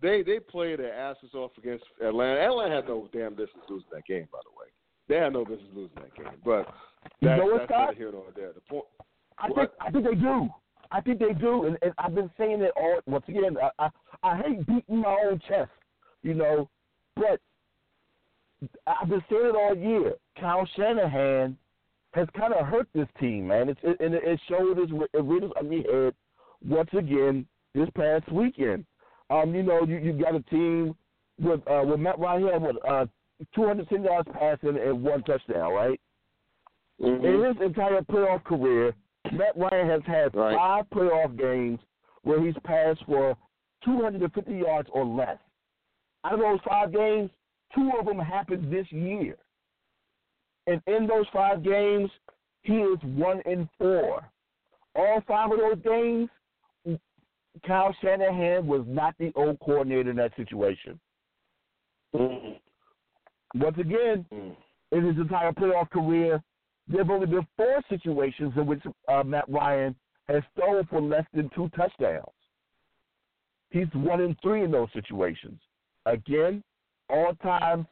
they they played their asses off against Atlanta. Atlanta had no damn business losing that game, by the way. They had no business losing that game, but You that's, know what, that's Scott? neither here nor there. The point. I think I think they do. I think they do, and, and I've been saying it all. Once again, I, I I hate beating my own chest, you know, but I've been saying it all year. Kyle Shanahan has kind of hurt this team, man. It's it, and it showed his it reared its ugly head once again this past weekend. Um, you know, you you got a team with uh with Matt Ryan had what uh 210 yards passing and one touchdown, right? Mhm. In his entire playoff career, Matt Ryan has had Right. five playoff games where he's passed for 250 yards or less. Out of those five games, two of them happened this year. And in those five games, he is one in four. All five of those games, Kyle Shanahan was not the old coordinator in that situation. Mhm. Once again, Mhm. in his entire playoff career, there have only been four situations in which uh, Matt Ryan has thrown for less than two touchdowns. He's one in three in those situations. Again, all times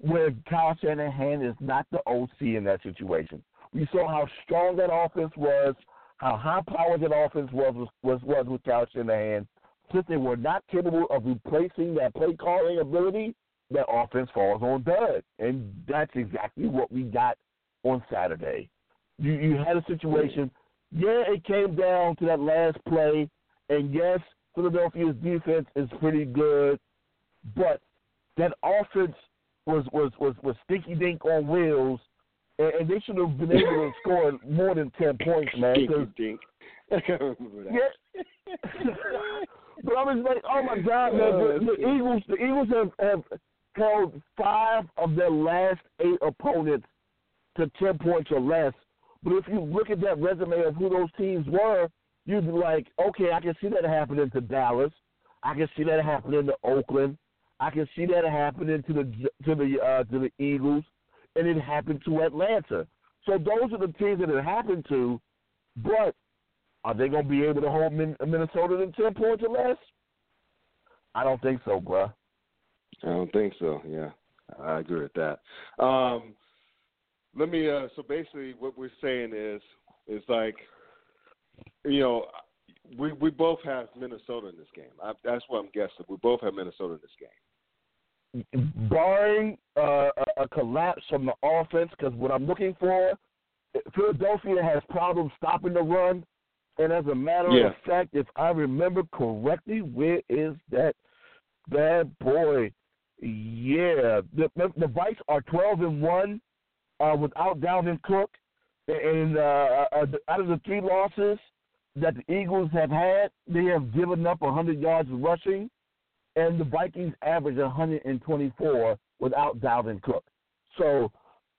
where Kyle Shanahan is not the OC in that situation. We saw how strong that offense was, how high powered that offense was was was with Kyle Shanahan. Since they were not capable of replacing that play calling ability, that offense falls on dud. And that's exactly what we got on Saturday. You you had a situation, yeah, it came down to that last play, and yes, Philadelphia's defense is pretty good, but that offense was was was, was stinky dink on wheels, and, and they should have been able to score more than ten points, man. Dinky dink. I can't remember that. yeah. but I was like, oh my God, man! Oh, The, the. Eagles, the Eagles have, have held five of their last eight opponents to ten points or less. But if you look at that resume of who those teams were, you'd be like, okay, I can see that happening to Dallas. I can see that happening to Oakland. I can see that happening to the to the uh, to the Eagles, and it happened to Atlanta. So those are the teams that it happened to. But are they going to be able to hold Minnesota to 10 points or less? I don't think so, bruh. I don't think so. Yeah, I agree with that. Um, let me. Uh, so basically, what we're saying is, is like, you know, we we both have Minnesota in this game. I, that's what I'm guessing. We both have Minnesota in this game. Barring uh, a, collapse from the offense, because what I'm looking for, Philadelphia has problems stopping the run. And as a matter Yeah. of fact, if I remember correctly, where is that bad boy? Yeah, the the, the Vikes are 12 and one uh, without Dalvin Cook, and uh, uh, out of the three losses that the Eagles have had, they have given up 100 yards rushing, and the Vikings average 124 without Dalvin Cook. So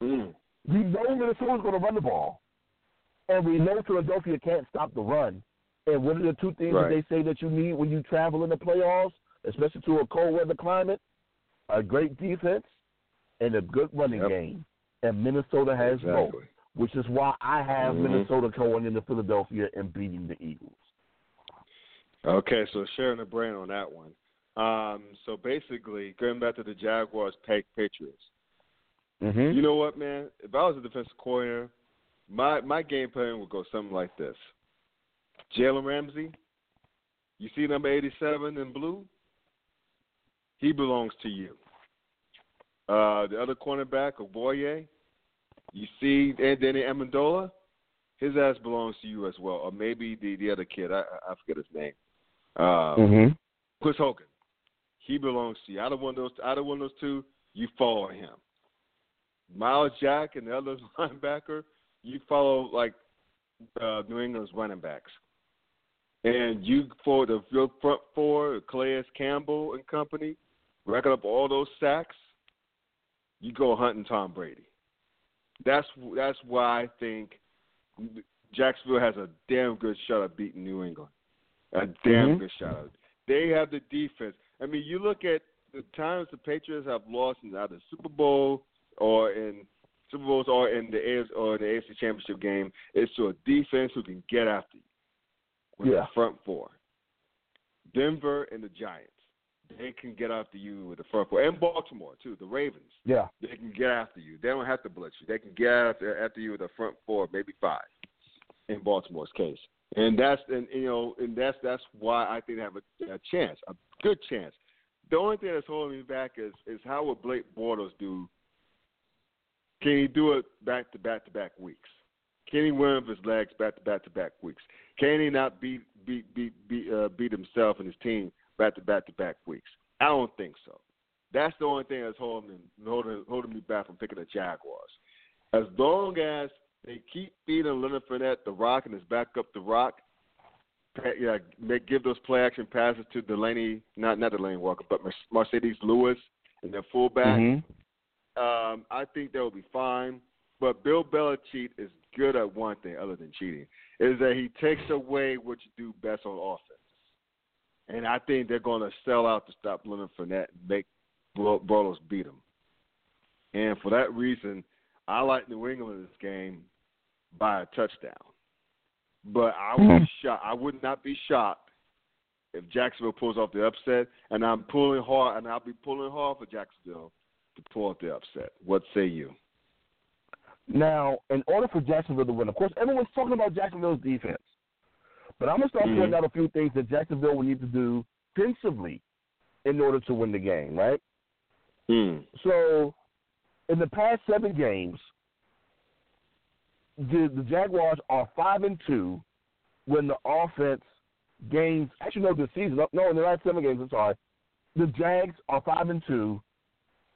Mm. we know Minnesota's going to run the ball, and we know Philadelphia can't stop the run. And what are the two things Right. that they say that you need when you travel in the playoffs, especially to a cold weather climate? A great defense and a good running Yep. game. And Minnesota has both, which is why I have Mhm. Minnesota going into Philadelphia and beating the Eagles. Okay, so sharing the brain on that one. Um, so basically, going back to the Jaguars, Pa- Patriots. Mm-hmm. You know what, man? If I was a defensive coordinator, my my game plan would go something like this: Jalen Ramsey, you see number eighty-seven in blue. He belongs to you. Uh, the other cornerback, Oboye, you see and Danny Amendola, his ass belongs to you as well, or maybe the the other kid, I I forget his name. Uh, mm-hmm. Chris Hogan. he belongs to you. Out of one of those, out of one of those two, you follow him. Myles Jack and the other linebacker, you follow like uh, New England's running backs. And you for the your front four, Calais Campbell and company, racking up all those sacks, you go hunting Tom Brady. That's that's why I think Jacksonville has a damn good shot at beating New England. A damn mm-hmm. good shot. They have the defense. I mean, you look at the times the Patriots have lost in either Super Bowl or in Super Bowls or in the AFC or the AFC Championship game, it's to a defense who can get after you with yeah. the front four. Denver and the Giants, they can get after you with the front four, and Baltimore too. The Ravens, yeah, they can get after you. They don't have to blitz you. They can get after after you with the front four, maybe five. In Baltimore's case, and that's and you know, and that's that's why I think they have a, a chance, a good chance. The only thing that's holding me back is is how will Blake Bortles do can he do it back to back to back weeks? Can he win with his legs back to back to back weeks? Can he not beat beat beat beat, uh, beat himself and his team back to back to back weeks? I don't think so. That's the only thing that's holding holding holding me back from picking the Jaguars. As long as they keep feeding Leonard Fournette the rock and his back up the rock, yeah, make, give those play action passes to Delanie, not not Delanie Walker, but Marcedes Lewis and their fullback. Mm-hmm. Um, I think they'll be fine. But Bill Belichick is good at one thing other than cheating, is that he takes away what you do best on offense. And I think they're going to sell out to stop Leonard Fournette and make Bortles beat him. And for that reason, I like New England in this game by a touchdown. But I would hmm. shocked. I would not be shocked if Jacksonville pulls off the upset, and I'm pulling hard, and I'll be pulling hard for Jacksonville to pull off the upset. What say you? Now, in order for Jacksonville to win, of course, everyone's talking about Jacksonville's defense. But I'm going to start mm-hmm. pointing out a few things that Jacksonville will need to do defensively in order to win the game, right? Mm. So, in the past seven games, the, the Jaguars are five and two when the offense gains. Actually, no, this season. No, in the last seven games. I'm sorry. The Jags are five and two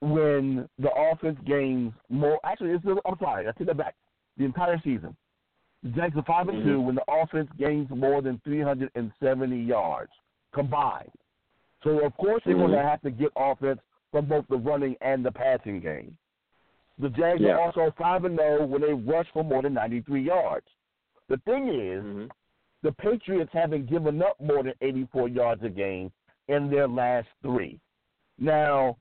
when the offense gains more. Actually, it's, I'm sorry, I take that back. The entire season, Jags are 5 and mm-hmm. two when the offense gains more than 370 yards combined. So of course they're mm-hmm. going to have to get offense from both the running and the passing game. The Jags yeah. are also five and zero when they rush for more than 93 yards. The thing is, mm-hmm. the Patriots haven't given up more than 84 yards a game in their last three. Now,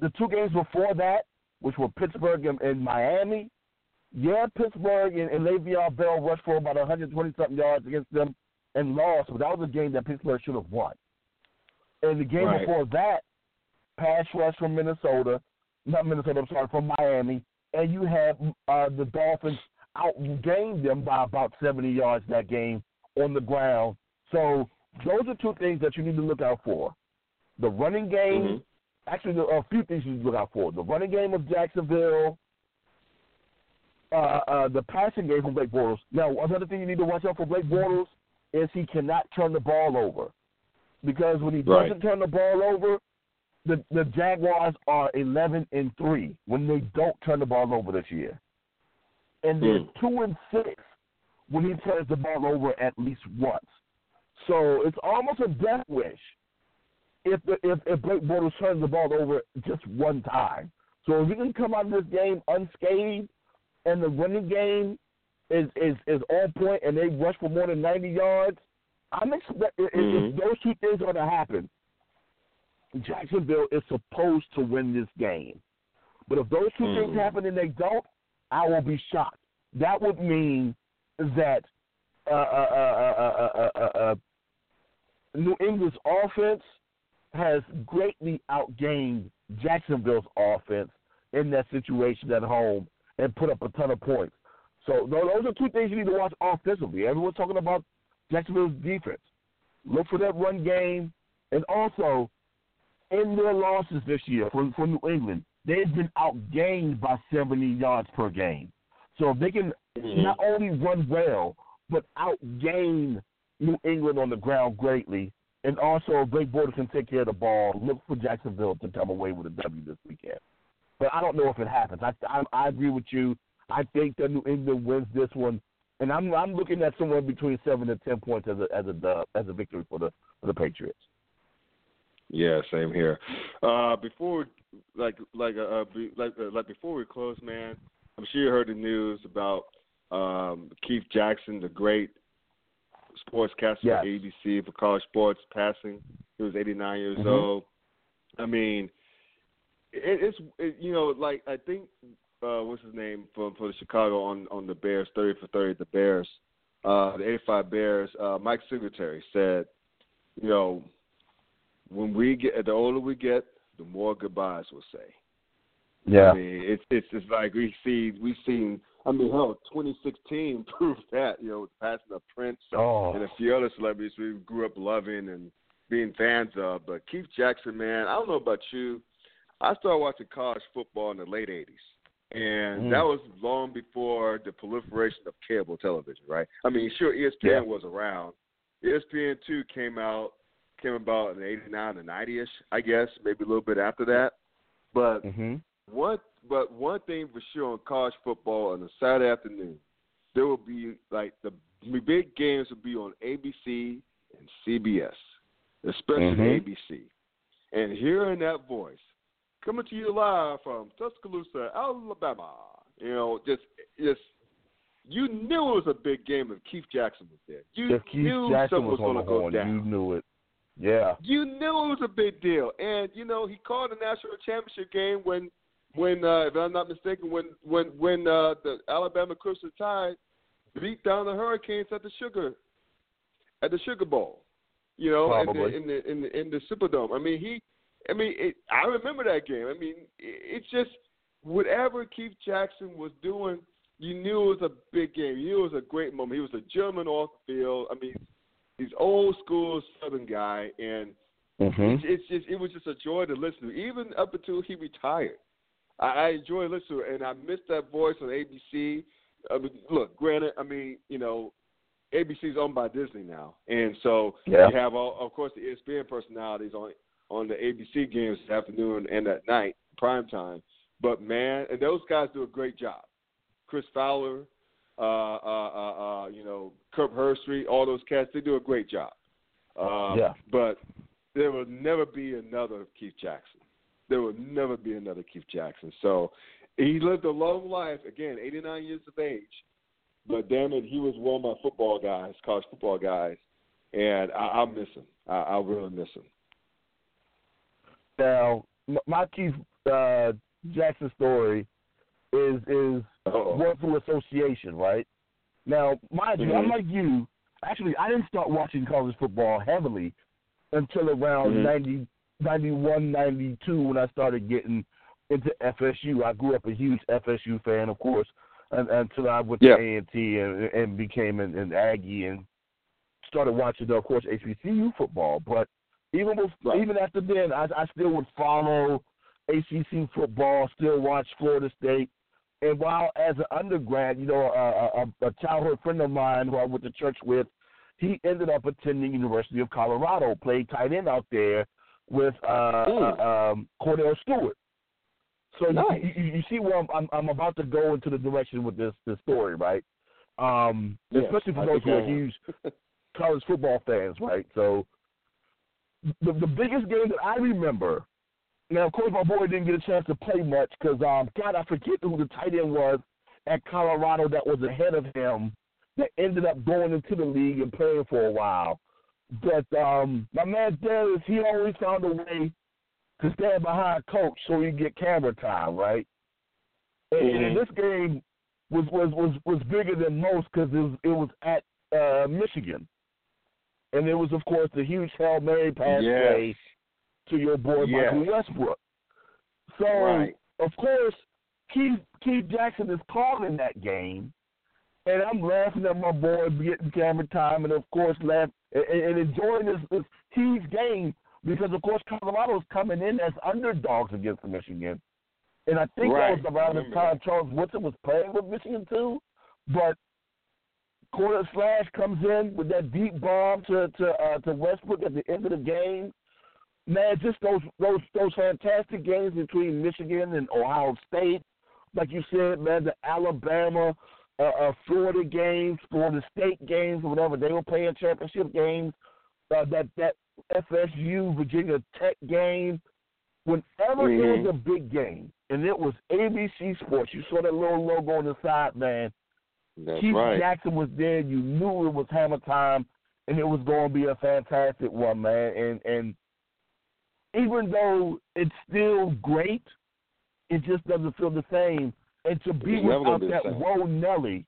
the two games before that, which were Pittsburgh and, and Miami, yeah, Pittsburgh and, and Le'Veon Bell rushed for about 120 something yards against them and lost, but that was a game that Pittsburgh should have won. And the game right. before that, pass rush from Minnesota, not Minnesota, I'm sorry, from Miami, and you had uh, the Dolphins outgained them by about 70 yards that game on the ground. So those are two things that you need to look out for. The running game mm-hmm actually there are a few things you need to look out for. The running game of Jacksonville, uh, uh, the passing game from Blake Bortles. Now, another thing you need to watch out for Blake Bortles is he cannot turn the ball over. Because when he right. doesn't turn the ball over, the the Jaguars are eleven and three when they don't turn the ball over this year. And they're mm. two and six when he turns the ball over at least once. So it's almost a death wish if the, if if Blake Bortles turns the ball over just one time. So if he can come out of this game unscathed, and the running game is is is on point, and they rush for more than ninety yards, I'm expecting mm-hmm. if those two things are to happen, Jacksonville is supposed to win this game. But if those 2 mm-hmm. things happen and they don't, I will be shocked. That would mean that uh, uh, uh, New England's offense has greatly outgained Jacksonville's offense in that situation at home and put up a ton of points. So those are two things you need to watch offensively. Everyone's talking about Jacksonville's defense. Look for that run game, and also in their losses this year for, for New England, they've been outgained by 70 yards per game. So if they can mm-hmm. not only run well, but outgain New England on the ground greatly, and also if Blake Bortles can take care of the ball, look for Jacksonville to come away with a W this weekend. But I don't know if it happens. I I, I agree with you. I think that New England wins this one, and I'm I'm looking at somewhere between seven and ten points as a as a dub, as a victory for the for the Patriots. Yeah, same here. Uh, before, like, like, uh, be, like, uh, like before we close, man, I'm sure you heard the news about um, Keith Jackson, the great sportscaster yes. for ABC for college sports, passing. He was 89 years mm-hmm. old. I mean, it, it's it, you know, like I think uh, what's his name for for the Chicago on on the Bears, 30 for 30, the Bears, uh, the 85 Bears. Uh, Mike Singletary said, you know, when we get the older we get, the more goodbyes we'll say. Yeah, I mean, it's it's it's like we see we've seen. I mean, hell, 2016 proved that. You know, passing of Prince oh. and a few other celebrities we grew up loving and being fans of. But Keith Jackson, man, I don't know about you. I started watching college football in the late 80s. And mm. that was long before the proliferation of cable television, right? I mean, sure, ESPN yeah. was around. ESPN two came out came about in '89 and '90 ish, I guess, maybe a little bit after that. But mm-hmm. one, but one thing for sure on college football on a Saturday afternoon, there will be like the big games will be on ABC and CBS, especially mm-hmm. ABC. And hearing that voice coming to you live from Tuscaloosa, Alabama, you know, just just you knew it was a big game if Keith Jackson was there. You if Keith knew Jackson something was, was going to go down. You knew it. Yeah. You knew it was a big deal, and you know he called the national championship game when, when uh, if I'm not mistaken, when when when uh, the Alabama Crimson Tide beat down the Hurricanes at the Sugar, at the Sugar Bowl, you know, in the, in the in the in the Superdome. I mean, he, I mean, it, I remember that game. I mean, it, it's just whatever Keith Jackson was doing, you knew it was a big game. You knew it was a great moment. He was a German off the field. I mean, he's old school Southern guy, and mm-hmm. it's, it's just it was just a joy to listen to, even up until he retired. I, I enjoy listening, to it, and I miss that voice on ABC. I mean, look, granted, I mean, you know, ABC's owned by Disney now, and so yeah. you have, all, of course, the ESPN personalities on on the ABC games this afternoon and at night, prime time. But man, and those guys do a great job. Chris Fowler, uh, uh, uh, uh, you know, Kirk Herbstreit, all those cats, they do a great job. Uh, yeah. But there will never be another Keith Jackson. There will never be another Keith Jackson. So he lived a long life. Again, 89 years of age. But damn it, he was one of my football guys, college football guys, and I, I'll miss him. I, I'll really miss him. Now, my Keith uh, Jackson story is is Uh-oh. association, right? Now, mind you, mm-hmm. I'm like you. Actually, I didn't start watching college football heavily until around mm-hmm. 90, 91, 92 when I started getting into FSU. I grew up a huge FSU fan, of course, and, until I went to. A and T and became an, an Aggie and started watching, of course, HBCU football. But even with, right. even after then, I, I still would follow ACC football, still watch Florida State. And while as an undergrad, you know, a, a, a childhood friend of mine who I went to church with, he ended up attending University of Colorado, played tight end out there with uh, uh, um, Kordell Stewart. So nice. you, you, you see where I'm, I'm, I'm about to go into the direction with this this story, right? Um, yes, especially for those who are huge college football fans, right? So the the biggest game that I remember. Now, of course, my boy didn't get a chance to play much because, um, God, I forget who the tight end was at Colorado that was ahead of him that ended up going into the league and playing for a while. But um, my man Darius, he always found a way to stand behind coach so he get camera time, right? And, mm-hmm. and this game was was was was bigger than most because it was it was at uh, Michigan, and it was of course the huge hail mary pass yes. to your boy yes. Michael Westbrook. So right. of course Keith Keith Jackson is calling that game, and I'm laughing at my boy getting camera time, and of course laugh and, and enjoying this, this huge game because of course Colorado's coming in as underdogs against Michigan. And I think right. that was around the time Charles Woodson was playing with Michigan too. But Kordell Slash comes in with that deep bomb to to uh, to Westbrook at the end of the game. Man, just those those those fantastic games between Michigan and Ohio State, like you said, man, the Alabama, uh, uh, Florida games, Florida State games, or whatever they were playing championship games. Uh, that that FSU Virginia Tech game. Whenever mm-hmm. it was a big game, and it was ABC Sports, you saw that little logo on the side, man. That's Keith right. Jackson was there. You knew it was hammer time, and it was going to be a fantastic one, man. And and even though it's still great, it just doesn't feel the same. And to be It's without be that. Whoa Nelly,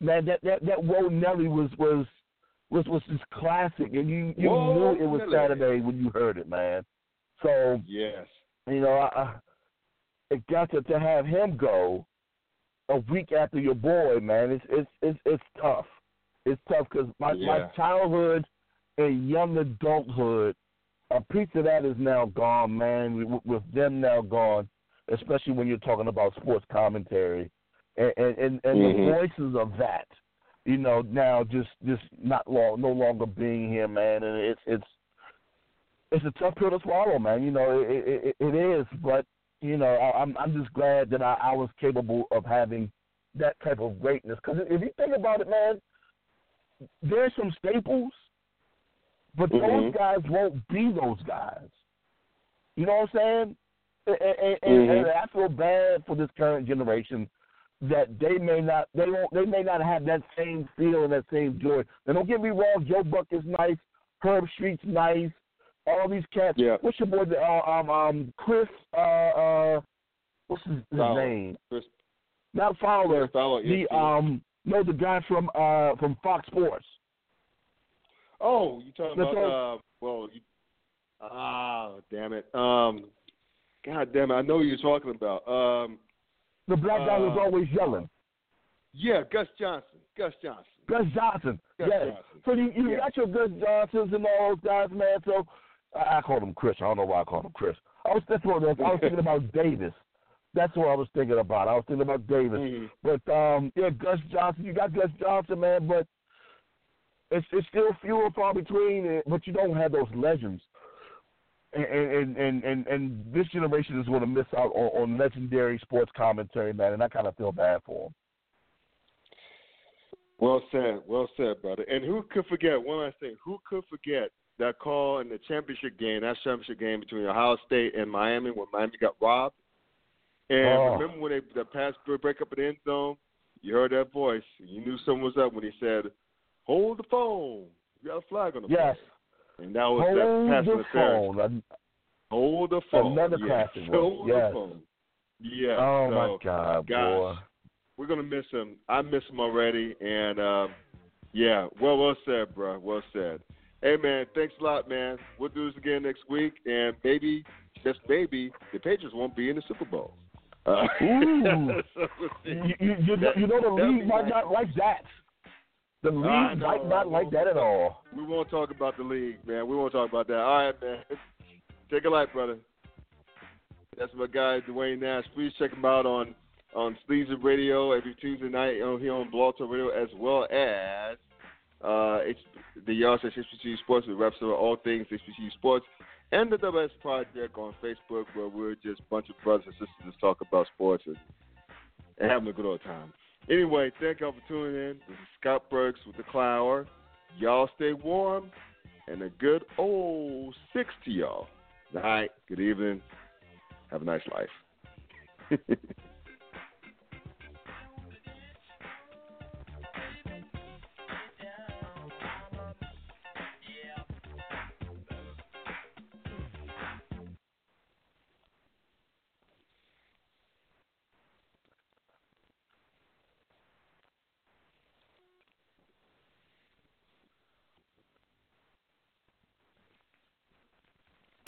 man, that that that Whoa Nelly was was was was just classic, and you you Whoa, knew it was Nelly. Saturday when you heard it, man. So Yes. you know, I, I it got to to have him go a week after your boy, man. It's it's it's it's tough. It's tough because my my childhood and young adulthood, a piece of that is now gone, man. With, with them now gone, especially when you're talking about sports commentary, and and and, and Mhm. the voices of that, you know, now just just not long, no longer being here, man. And it's it's it's a tough pill to swallow, man. You know, it it, it is, but you know, I, I'm I'm just glad that I, I was capable of having that type of greatness. Because if you think about it, man, there's some staples, but those Mhm. guys won't be those guys. You know what I'm saying? And, and, Mhm. and I feel bad for this current generation that they may not they won't they may not have that same feel and that same joy. Now don't get me wrong, Joe Buck is nice, Herbstreit's nice, all these cats. Yeah. What's your boy? Uh, um, um, Chris. Uh, uh, what's his, his name? Chris, Not Fowler. Chris Fowler, The yes, um, no, the guy from uh from Fox Sports. Oh, you talking That's about? Uh, well, you, ah, damn it. Um, God damn it, I know who you're talking about. Um, The black guy who's Uh, always yelling. yeah, Gus Johnson. Gus Johnson. Gus Johnson. Gus yes. Johnson. So you you Yeah. got your Gus Johnsons and all those guys, man. So I, I called him Chris. I don't know why I called him Chris. I was that's what I was, I was thinking about Davis. That's what I was thinking about. I was thinking about Davis. Mhm. But um, yeah, Gus Johnson. You got Gus Johnson, man. But it's it's still few and far between. But you don't have those legends. And and and and, and this generation is going to miss out on, on legendary sports commentary, man. And I kind of feel bad for them. Well said, well said, brother. And who could forget? One last thing: who could forget that call in the championship game, that championship game between Ohio State and Miami, when Miami got robbed? And Oh. remember when they the pass break up in the end zone? You heard that voice. You knew something was up when he said, "Hold the phone. You got a flag on the Yes. phone." And that was Hold that pass the interference. phone. Hold the phone. Another yes. one. Hold Yes. the phone. Yeah. Oh so, my God, gosh, boy. we're gonna miss him. I miss him already, and uh, yeah, well, well said, bro. Well said. Hey, man, thanks a lot, man. We'll do this again next week, and maybe, just maybe, the Patriots won't be in the Super Bowl. Uh, Ooh. so. You, you, you, know, you know the league might nice. not like that. The league I know, might not like that at all. We won't talk about the league, man. We won't talk about that. All right, man. Take a light, brother. That's my guy, Dwayne Nash. Please check him out on on Sleazy Radio every Tuesday night on here on Blog Talk Radio, as well as uh, it's the Yard Search HBCU Sports. We reps over all things HBCU Sports, and the WS Project on Facebook, where we're just a bunch of brothers and sisters that talk about sports and, and having a good old time. Anyway, thank y'all for tuning in. This is Scott Burks with the Clower. Y'all stay warm and a good old six to y'all. All right. Good evening. Have a nice life.